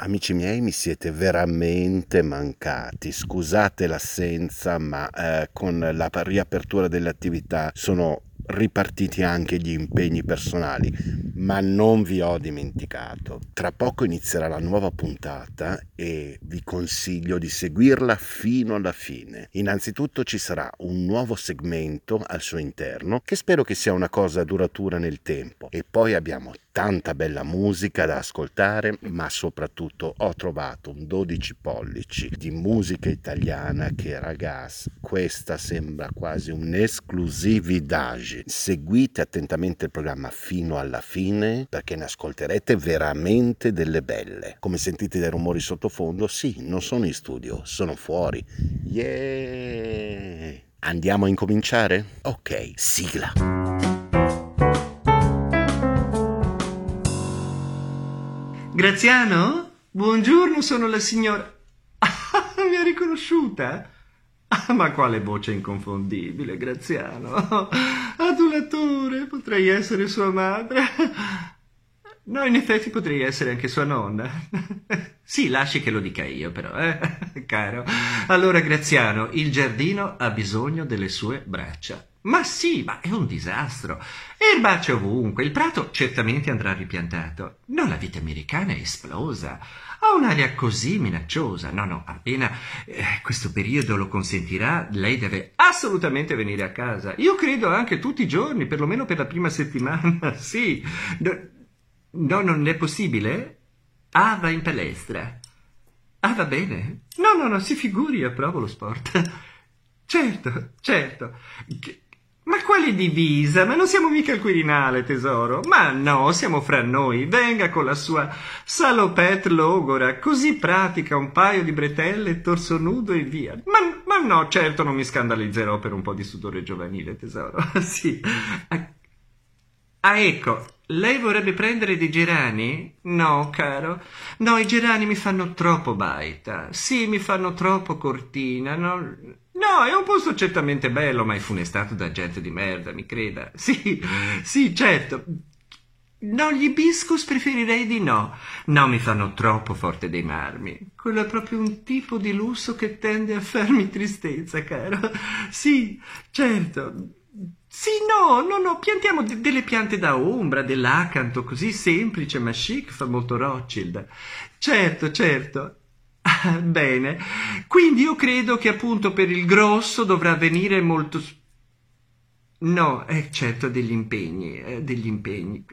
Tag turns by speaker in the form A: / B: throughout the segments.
A: Amici miei, mi siete veramente mancati. Scusate l'assenza, ma eh, con la riapertura delle attività sono ripartiti anche gli impegni personali, ma non vi ho dimenticato. Tra poco inizierà la nuova puntata e vi consiglio di seguirla fino alla fine. Innanzitutto ci sarà un nuovo segmento al suo interno che spero che sia una cosa duratura nel tempo e poi abbiamo tanta bella musica da ascoltare, ma soprattutto ho trovato un 12 pollici di musica italiana che ragazzi, questa sembra quasi un'esclusività Seguite attentamente il programma fino alla fine perché ne ascolterete veramente delle belle. Come sentite dai rumori sottofondo, sì, non sono in studio, sono fuori. Yeah! Andiamo a incominciare? Ok, sigla.
B: Graziano? Buongiorno, sono la signora. Mi ha riconosciuta? Ah, ma quale voce inconfondibile, Graziano. Adulatore, potrei essere sua madre. No, in effetti potrei essere anche sua nonna. Sì, lasci che lo dica io, però, eh, caro. Allora, Graziano, il giardino ha bisogno delle sue braccia. Ma sì, ma è un disastro. Erbacce ovunque, il prato certamente andrà ripiantato. No, la vita americana è esplosa. Ha un'aria così minacciosa. No, no, appena eh, questo periodo lo consentirà, lei deve assolutamente venire a casa. Io credo anche tutti i giorni, perlomeno per la prima settimana. Sì. No, no non è possibile? Ah, va in palestra. Ah, va bene. No, no, no, si figuri, approvo lo sport. Certo, certo. Che, ma quale divisa? Ma non siamo mica al Quirinale, tesoro. Ma no, siamo fra noi. Venga con la sua salopette logora, così pratica un paio di bretelle, torso nudo e via. Ma, ma no, certo non mi scandalizzerò per un po' di sudore giovanile, tesoro. sì. Ah, ecco, lei vorrebbe prendere dei gerani? No, caro. No, i gerani mi fanno troppo baita. Sì, mi fanno troppo cortina. No, No, è un posto certamente bello, ma è funestato da gente di merda, mi creda. Sì, sì, certo. No, gli hibiscus preferirei di no. No, mi fanno troppo forte dei marmi. Quello è proprio un tipo di lusso che tende a farmi tristezza, caro. Sì, certo. Sì, no, no, no, piantiamo d- delle piante da ombra, dell'acanto, così semplice ma chic, fa molto Rothschild. Certo, certo. Bene, quindi io credo che appunto per il grosso dovrà venire molto... No, eh, certo, degli impegni, eh, degli impegni.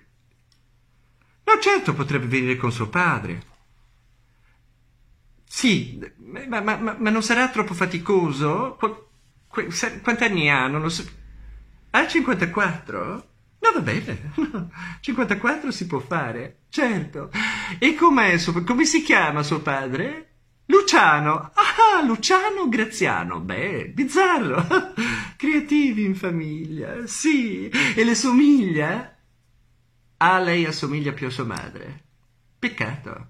B: No, certo, potrebbe venire con suo padre. Sì, ma, ma, ma, non sarà troppo faticoso? Qu- qu- quanti anni ha? Non lo so. Ha 54? No, va bene. 54 si può fare, certo. E com'è suo, come si chiama suo padre? Luciano! Ah, Luciano Graziano! Beh, bizzarro! Creativi in famiglia, sì! E le somiglia? Ah, lei assomiglia più a sua madre. Peccato.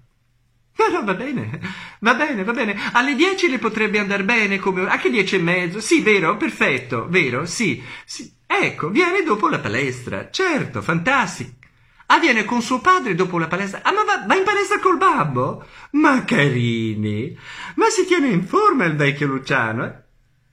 B: No, no, va bene, va bene, va bene. Alle dieci le potrebbe andare bene come... Anche dieci e mezzo. Sì, vero, perfetto, vero, sì. sì. Ecco, viene dopo la palestra. Certo, fantastico. Ah, viene con suo padre dopo la palestra. Ah, ma va, va, in palestra col babbo? Ma carini! Ma si tiene in forma il vecchio Luciano? Eh?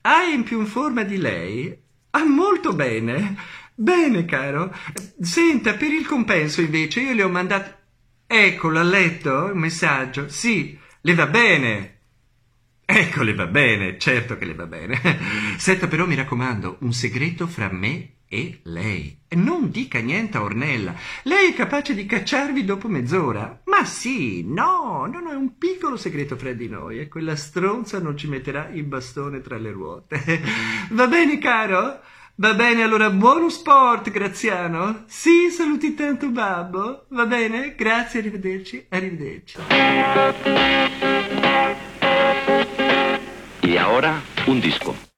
B: Ah, è in più in forma di lei? Ah, molto bene. Bene, caro. Senta, per il compenso invece io le ho mandato... Eccolo, ha letto il messaggio? Sì, le va bene. Ecco, le va bene, certo che le va bene. Senta, però mi raccomando, un segreto fra me e lei. Non dica niente a Ornella. Lei è capace di cacciarvi dopo mezz'ora? Ma sì, no, no, no, è un piccolo segreto fra di noi e quella stronza non ci metterà il bastone tra le ruote. Va bene, caro? Va bene, allora buono sport, Graziano. Sì, saluti tanto babbo. Va bene? Grazie, arrivederci, arrivederci.
C: E ora un disco.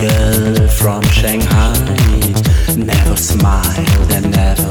D: girl from Shanghai. Never smiled and never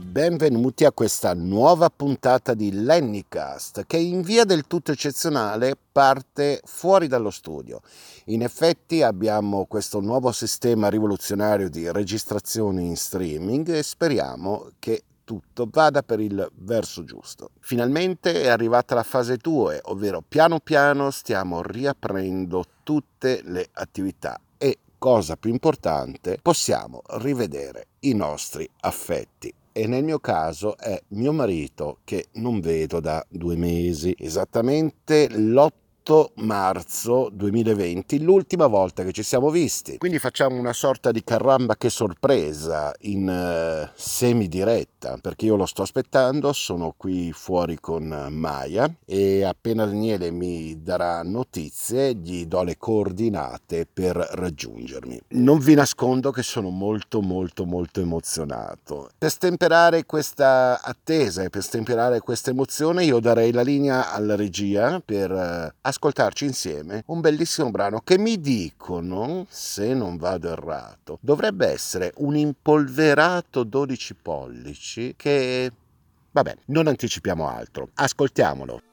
A: benvenuti a questa nuova puntata di Lennycast che in via del tutto eccezionale parte fuori dallo studio. In effetti abbiamo questo nuovo sistema rivoluzionario di registrazione in streaming e speriamo che tutto vada per il verso giusto. Finalmente è arrivata la fase 2, ovvero piano piano stiamo riaprendo tutte le attività e cosa più importante, possiamo rivedere i nostri affetti. E nel mio caso è mio marito che non vedo da due mesi, esattamente l'8 marzo 2020, l'ultima volta che ci siamo visti. Quindi facciamo una sorta di caramba che sorpresa in eh, semi diretta, perché io lo sto aspettando, sono qui fuori con Maya e appena Daniele mi darà notizie gli do le coordinate per raggiungermi. Non vi nascondo che sono molto molto molto emozionato. Per stemperare questa attesa e per stemperare questa emozione io darei la linea alla regia per eh, ascoltarci insieme un bellissimo brano che mi dicono, se non vado errato, dovrebbe essere un impolverato 12 pollici che... Vabbè, non anticipiamo altro, ascoltiamolo.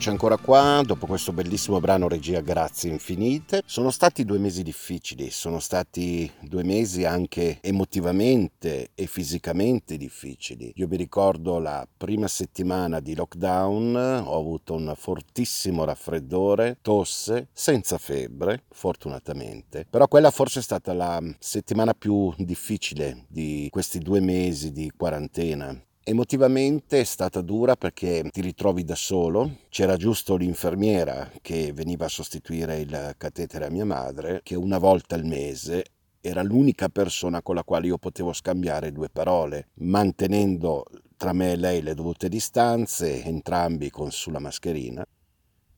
A: Eccoci ancora qua, dopo questo bellissimo brano Regia Grazie Infinite. Sono stati due mesi difficili, sono stati due mesi anche emotivamente e fisicamente difficili. Io mi ricordo la prima settimana di lockdown, ho avuto un fortissimo raffreddore, tosse, senza febbre, fortunatamente. Però quella forse è stata la settimana più difficile di questi due mesi di quarantena. Emotivamente è stata dura perché ti ritrovi da solo, c'era giusto l'infermiera che veniva a sostituire il catetere a mia madre, che una volta al mese era l'unica persona con la quale io potevo scambiare due parole, mantenendo tra me e lei le dovute distanze, entrambi con sulla mascherina.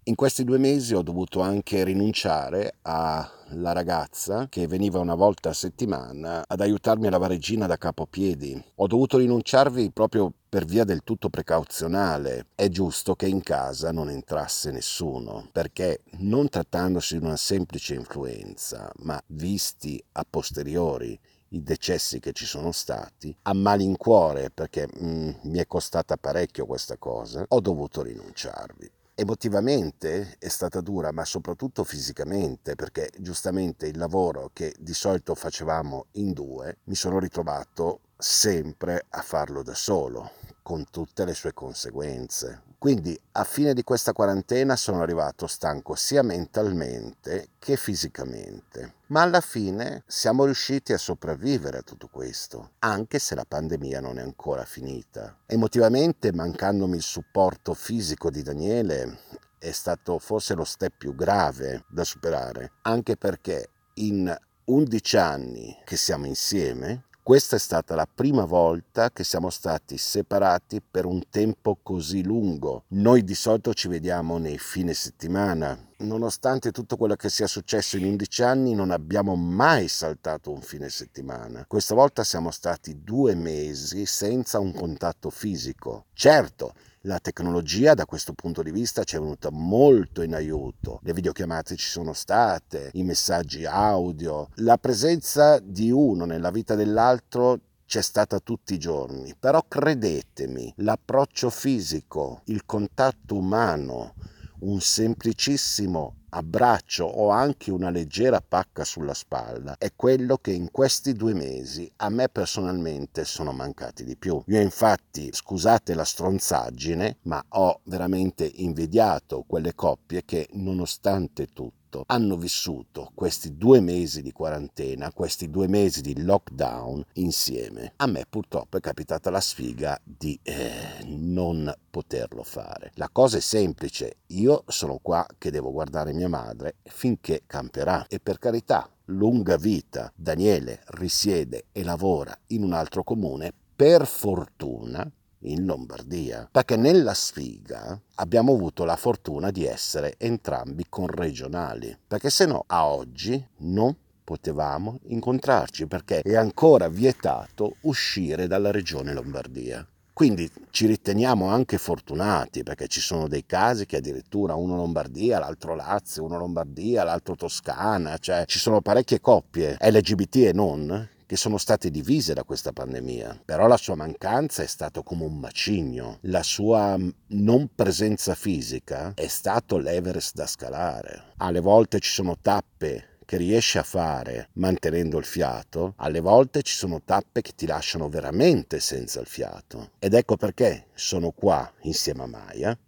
A: In questi due mesi ho dovuto anche rinunciare alla ragazza che veniva una volta a settimana ad aiutarmi a lavare Gina da capo piedi. Ho dovuto rinunciarvi proprio per via del tutto precauzionale. È giusto che in casa non entrasse nessuno, perché non trattandosi di una semplice influenza, ma visti a posteriori i decessi che ci sono stati, a malincuore, perché mm, mi è costata parecchio questa cosa, ho dovuto rinunciarvi. Emotivamente è stata dura, ma soprattutto fisicamente, perché giustamente il lavoro che di solito facevamo in due, mi sono ritrovato sempre a farlo da solo, con tutte le sue conseguenze. Quindi a fine di questa quarantena sono arrivato stanco sia mentalmente che fisicamente. Ma alla fine siamo riusciti a sopravvivere a tutto questo, anche se la pandemia non è ancora finita. Emotivamente, mancandomi il supporto fisico di Daniele, è stato forse lo step più grave da superare, anche perché in 11 anni che siamo insieme, questa è stata la prima volta che siamo stati separati per un tempo così lungo. Noi di solito ci vediamo nei fine settimana. Nonostante tutto quello che sia successo in 11 anni, non abbiamo mai saltato un fine settimana. Questa volta siamo stati due mesi senza un contatto fisico. Certo, la tecnologia da questo punto di vista ci è venuta molto in aiuto. Le videochiamate ci sono state, i messaggi audio, la presenza di uno nella vita dell'altro c'è stata tutti i giorni, però credetemi, l'approccio fisico, il contatto umano, un semplicissimo abbraccio o anche una leggera pacca sulla spalla è quello che in questi due mesi a me personalmente sono mancati di più. Io infatti, scusate la stronzaggine, ma ho veramente invidiato quelle coppie che nonostante tutto hanno vissuto questi due mesi di quarantena, questi due mesi di lockdown insieme. A me purtroppo è capitata la sfiga di eh, non poterlo fare. La cosa è semplice, io sono qua che devo guardare mia madre finché camperà e per carità, lunga vita. Daniele risiede e lavora in un altro comune, per fortuna in Lombardia, perché nella sfiga abbiamo avuto la fortuna di essere entrambi conregionali, perché se no a oggi non potevamo incontrarci perché è ancora vietato uscire dalla regione Lombardia. Quindi ci riteniamo anche fortunati perché ci sono dei casi che addirittura uno Lombardia, l'altro Lazio, uno Lombardia, l'altro Toscana, cioè ci sono parecchie coppie LGBT e non che sono state divise da questa pandemia, però la sua mancanza è stato come un macigno, la sua non presenza fisica è stato l'Everest da scalare. Alle volte ci sono tappe che riesci a fare mantenendo il fiato, alle volte ci sono tappe che ti lasciano veramente senza il fiato. Ed ecco perché sono qua insieme a Maya,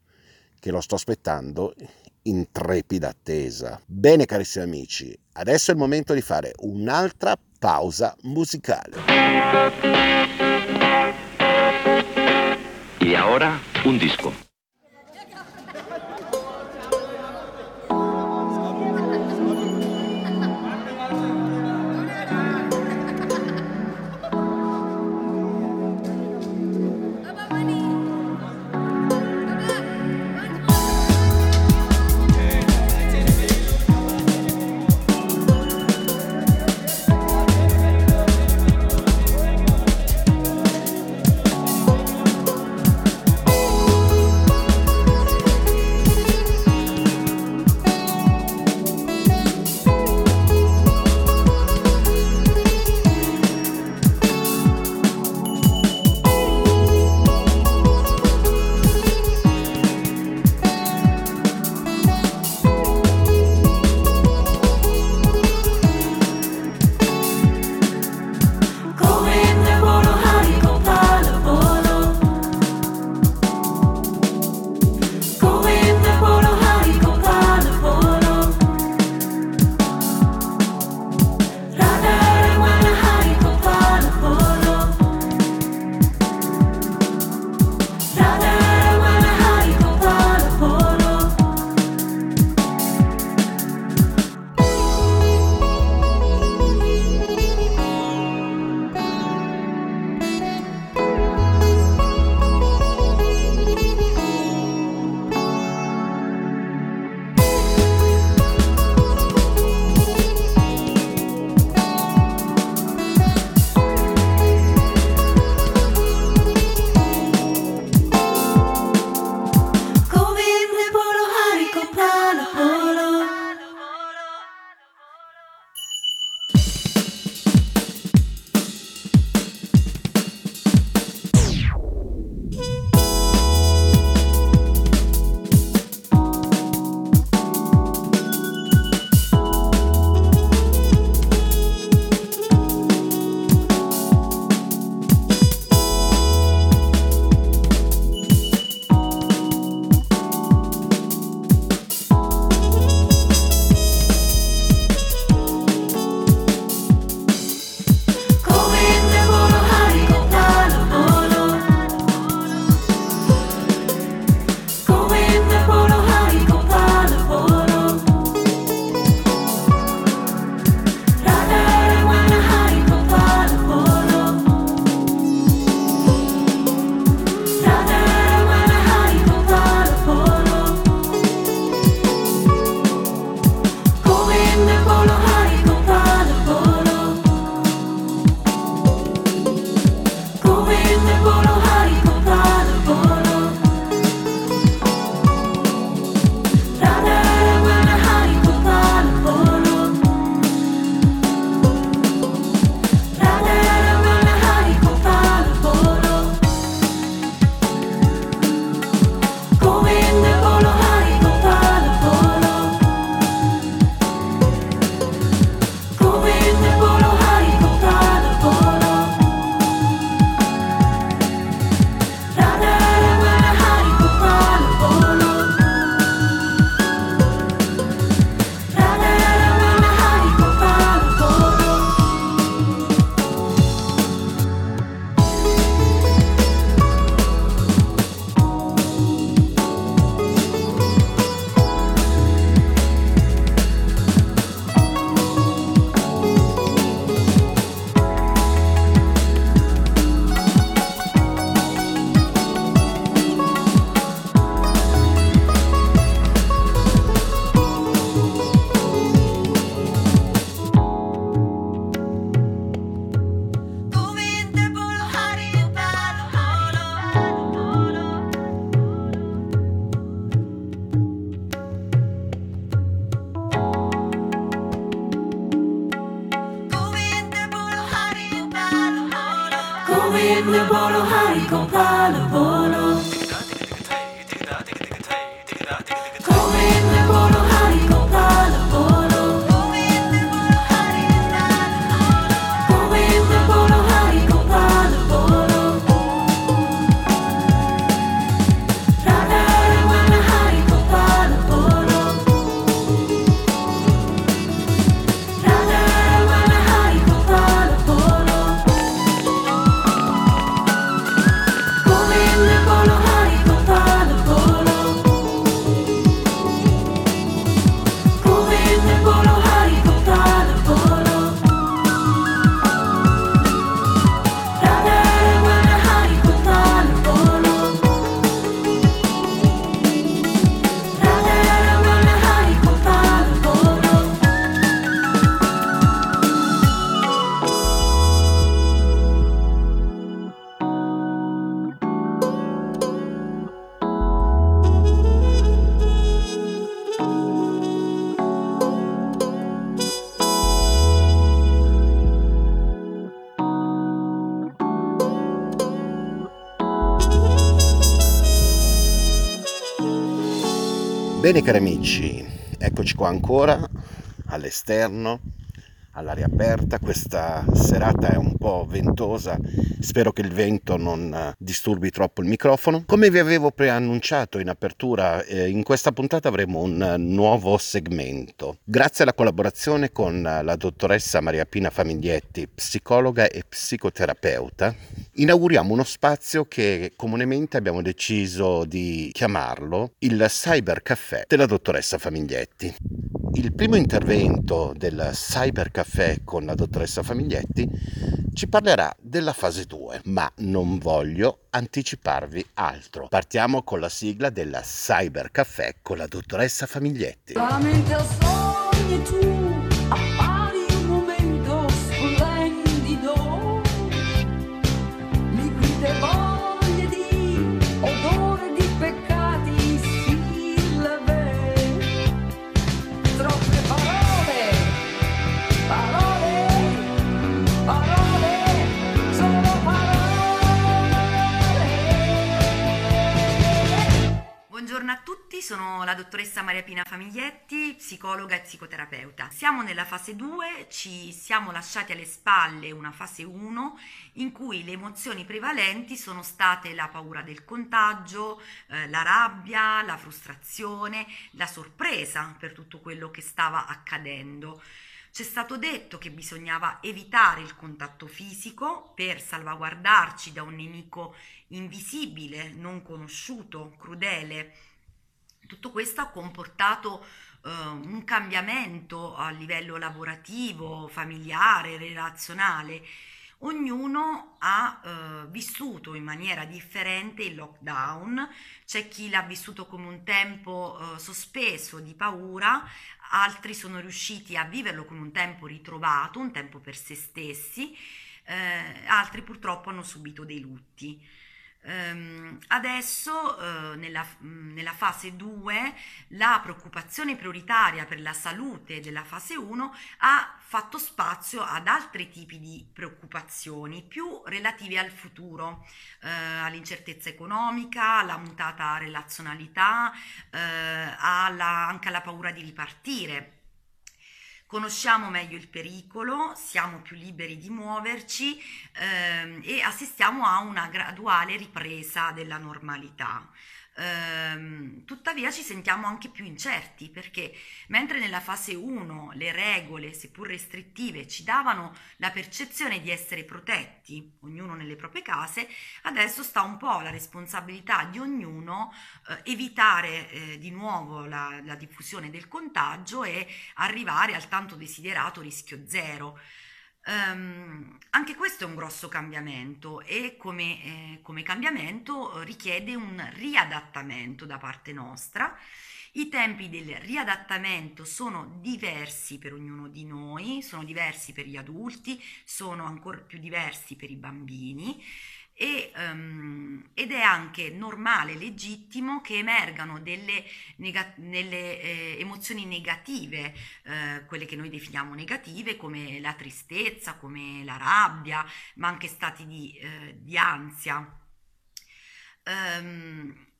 A: che lo sto aspettando in trepida attesa. Bene carissimi amici, adesso è il momento di fare un'altra pausa musicale.
C: Y ahora un disco.
A: Bene cari amici, eccoci qua ancora all'esterno, all'aria aperta, questa serata è un po' ventosa, spero che il vento non eh, disturbi troppo il microfono. Come vi avevo preannunciato in apertura, eh, in questa puntata avremo un nuovo segmento. Grazie alla collaborazione con la dottoressa Maria Pina Famiglietti, psicologa e psicoterapeuta, inauguriamo uno spazio che comunemente abbiamo deciso di chiamarlo il Cyber Caffè della dottoressa Famiglietti. Il primo intervento del Cyber Caffè con la dottoressa Famiglietti ci parlerà della fase 2, ma non voglio anticiparvi altro. Partiamo con la sigla della Cyber Caffè con la dottoressa Famiglietti.
E: Solamente sogni tu appari un
F: sono la dottoressa Maria Pina Famiglietti, psicologa e psicoterapeuta. Siamo nella fase 2, ci siamo lasciati alle spalle una fase 1 in cui le emozioni prevalenti sono state la paura del contagio, eh, la rabbia, la frustrazione, la sorpresa per tutto quello che stava accadendo. Ci è stato detto che bisognava evitare il contatto fisico per salvaguardarci da un nemico invisibile, non conosciuto, crudele. Tutto questo ha comportato eh, un cambiamento a livello lavorativo, familiare, relazionale, Ognuno ha eh, vissuto in maniera differente il lockdown, c'è chi l'ha vissuto come un tempo eh, sospeso di paura, altri sono riusciti a viverlo come un tempo ritrovato, un tempo per se stessi, eh, altri purtroppo hanno subito dei lutti. Ehm, adesso eh, nella, mh, nella fase 2 la preoccupazione prioritaria per la salute della fase 1 ha fatto spazio ad altri tipi di preoccupazioni più relative al futuro, eh, all'incertezza economica, alla mutata relazionalità, eh, alla- anche alla paura di ripartire. Conosciamo meglio il pericolo, siamo più liberi di muoverci ehm, e assistiamo a una graduale ripresa della normalità. Ehm, tuttavia ci sentiamo anche più incerti perché mentre nella fase 1 le regole, seppur restrittive, ci davano la percezione di essere protetti, ognuno nelle proprie case, adesso sta un po' la responsabilità di ognuno eh, evitare eh, di nuovo la, la diffusione del contagio e arrivare al tanto desiderato rischio zero. Ehm, anche questo è un grosso cambiamento e come, eh, come cambiamento eh, richiede un riadattamento da parte nostra. I tempi del riadattamento sono diversi per ognuno di noi, sono diversi per gli adulti, sono ancora più diversi per i bambini e, ehm, ed è anche normale legittimo che emergano delle, nega- delle, eh, emozioni negative, eh, quelle che noi definiamo negative, come la tristezza, come la rabbia, ma anche stati di, eh, di ansia. Ehm,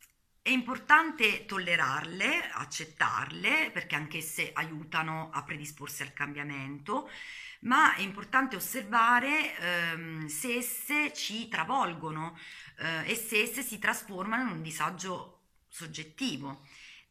F: è importante tollerarle, accettarle, perché anch'esse aiutano a predisporsi al cambiamento, ma è importante osservare ehm, se esse ci travolgono eh, e se esse si trasformano in un disagio soggettivo.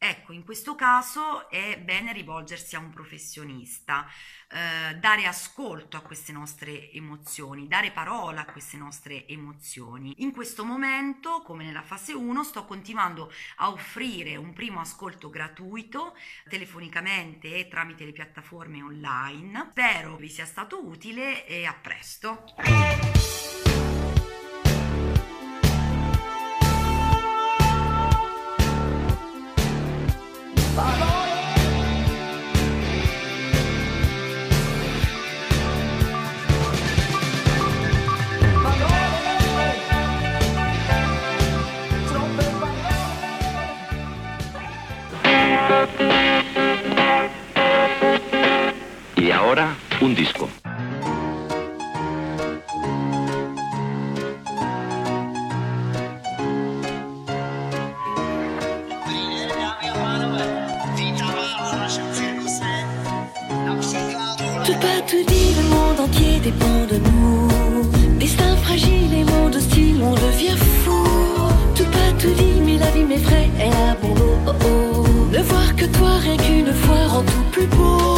F: Ecco, in questo caso è bene rivolgersi a un professionista, eh, dare ascolto a queste nostre emozioni, dare parola a queste nostre emozioni. In questo momento, come nella fase 1, sto continuando a offrire un primo ascolto gratuito telefonicamente e tramite le piattaforme online. Spero vi sia stato utile e a presto.
C: Ahora, un disco.
G: Tout pas tout dit, le monde entier dépend de nous. Destin fragile et monde hostile, on devient fou. Tout pas tout dit, mais la vie m'effraie, elle a bon. Oh oh. Ne voir que toi rien qu'une fois rend tout plus beau.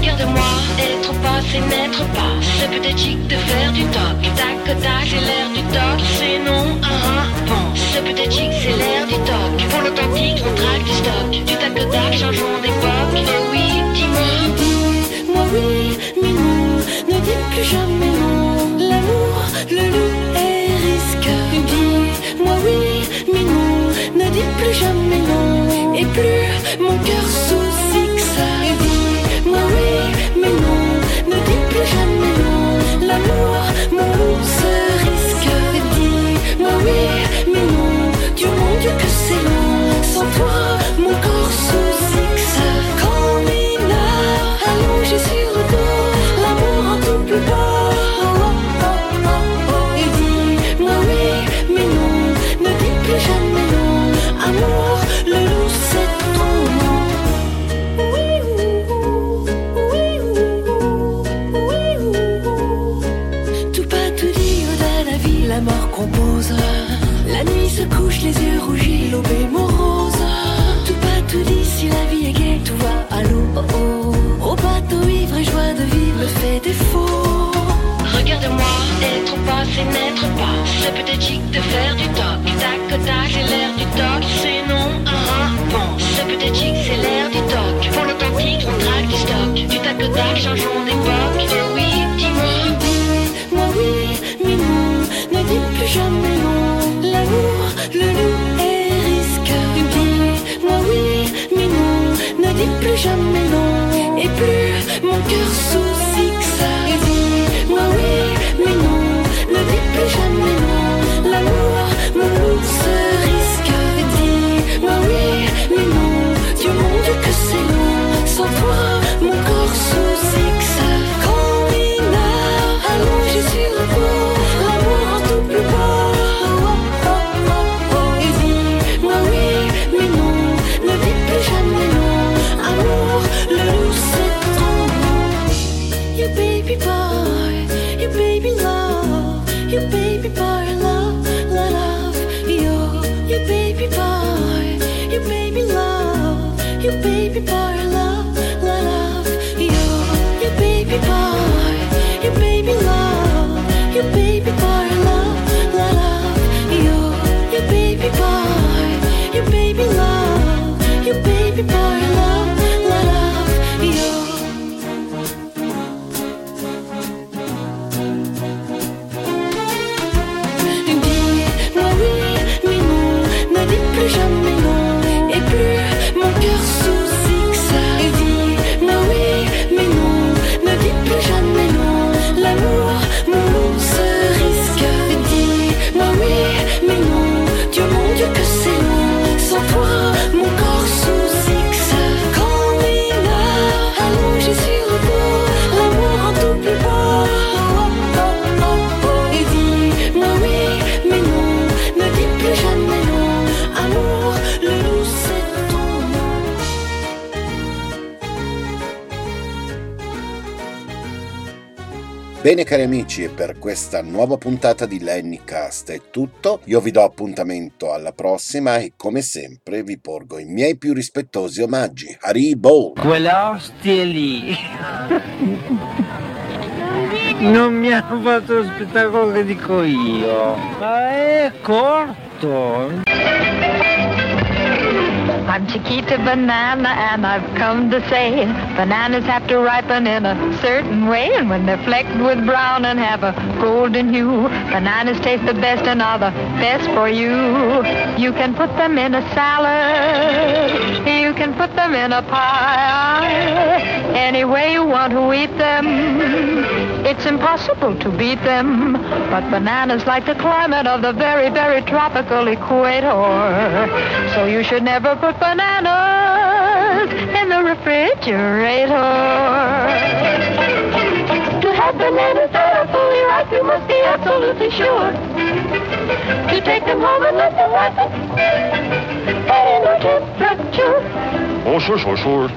G: Regarde-moi, être pas, c'est n'être pas. C'est peut-être chic de faire du toc. Tac, tac, c'est l'air du toc. C'est non, ah ah, bon. C'est peut-être chic, c'est l'air du toc. Pour l'authentique, on traque du stock. Du tac, tac, changeons d'époque. Et oui, dis-moi. Dis-moi oui, mais non. Ne dis plus jamais non. L'amour, le loup et risque. Dis-moi oui, mais non. Ne dis plus jamais non. Et plus mon cœur sous montre pas. C'est pathétique de faire du toc. Tac au tac, C'est l'air du toc. C'est non, ah ah, bon. C'est pathétique, c'est l'air du toc. Pour l'authentique, on traque du stock. Du tac au tac, changeons d'époque. Et eh oui, dis-moi. Moi oui, mais non. Ne dis plus jamais non. L'amour, le loup est risque. Dis-moi oui, mais non. Ne dis plus jamais non. Et plus mon cœur s'ouvre. pourquoi
A: Bene cari amici, per questa nuova puntata di Lenny Cast è tutto. Io vi do appuntamento alla prossima e come sempre vi porgo i miei più rispettosi omaggi. Haribo!
H: Quella ostia lì non mi ha fatto lo spettacolo che dico io, ma è corto!
I: I'm Chiquita Banana and I've come to say bananas have to ripen in a certain way and when they're flecked with brown and have a golden hue, bananas taste the best and are the best for you. You can put them in a salad, you can put them in a pie, any way you want to eat them. It's impossible to beat them, but bananas like the climate of the very, very tropical equator. So you should never put bananas in the refrigerator. To have bananas that are fully ripe, you must be absolutely sure. To take them home and let them ripen at inner temperature.
J: Oh, sure, sure, sure.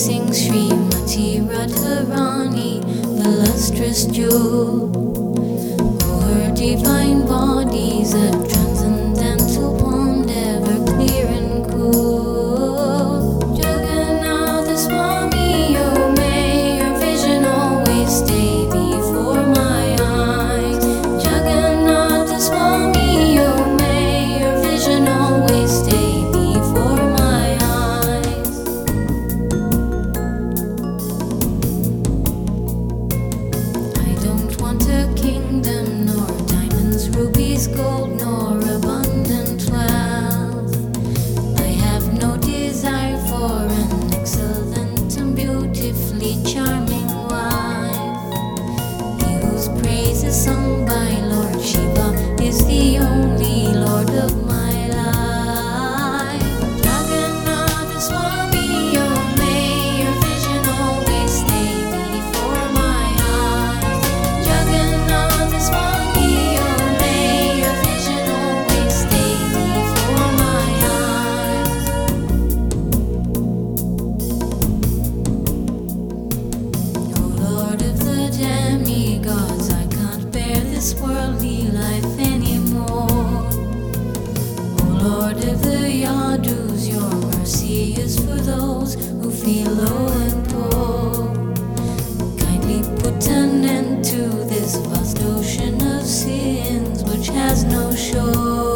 J: Sing Sri Mati Radharani, the lustrous jewel. He is for those who feel low and poor. Kindly put an end to this vast ocean of sins which has no shore.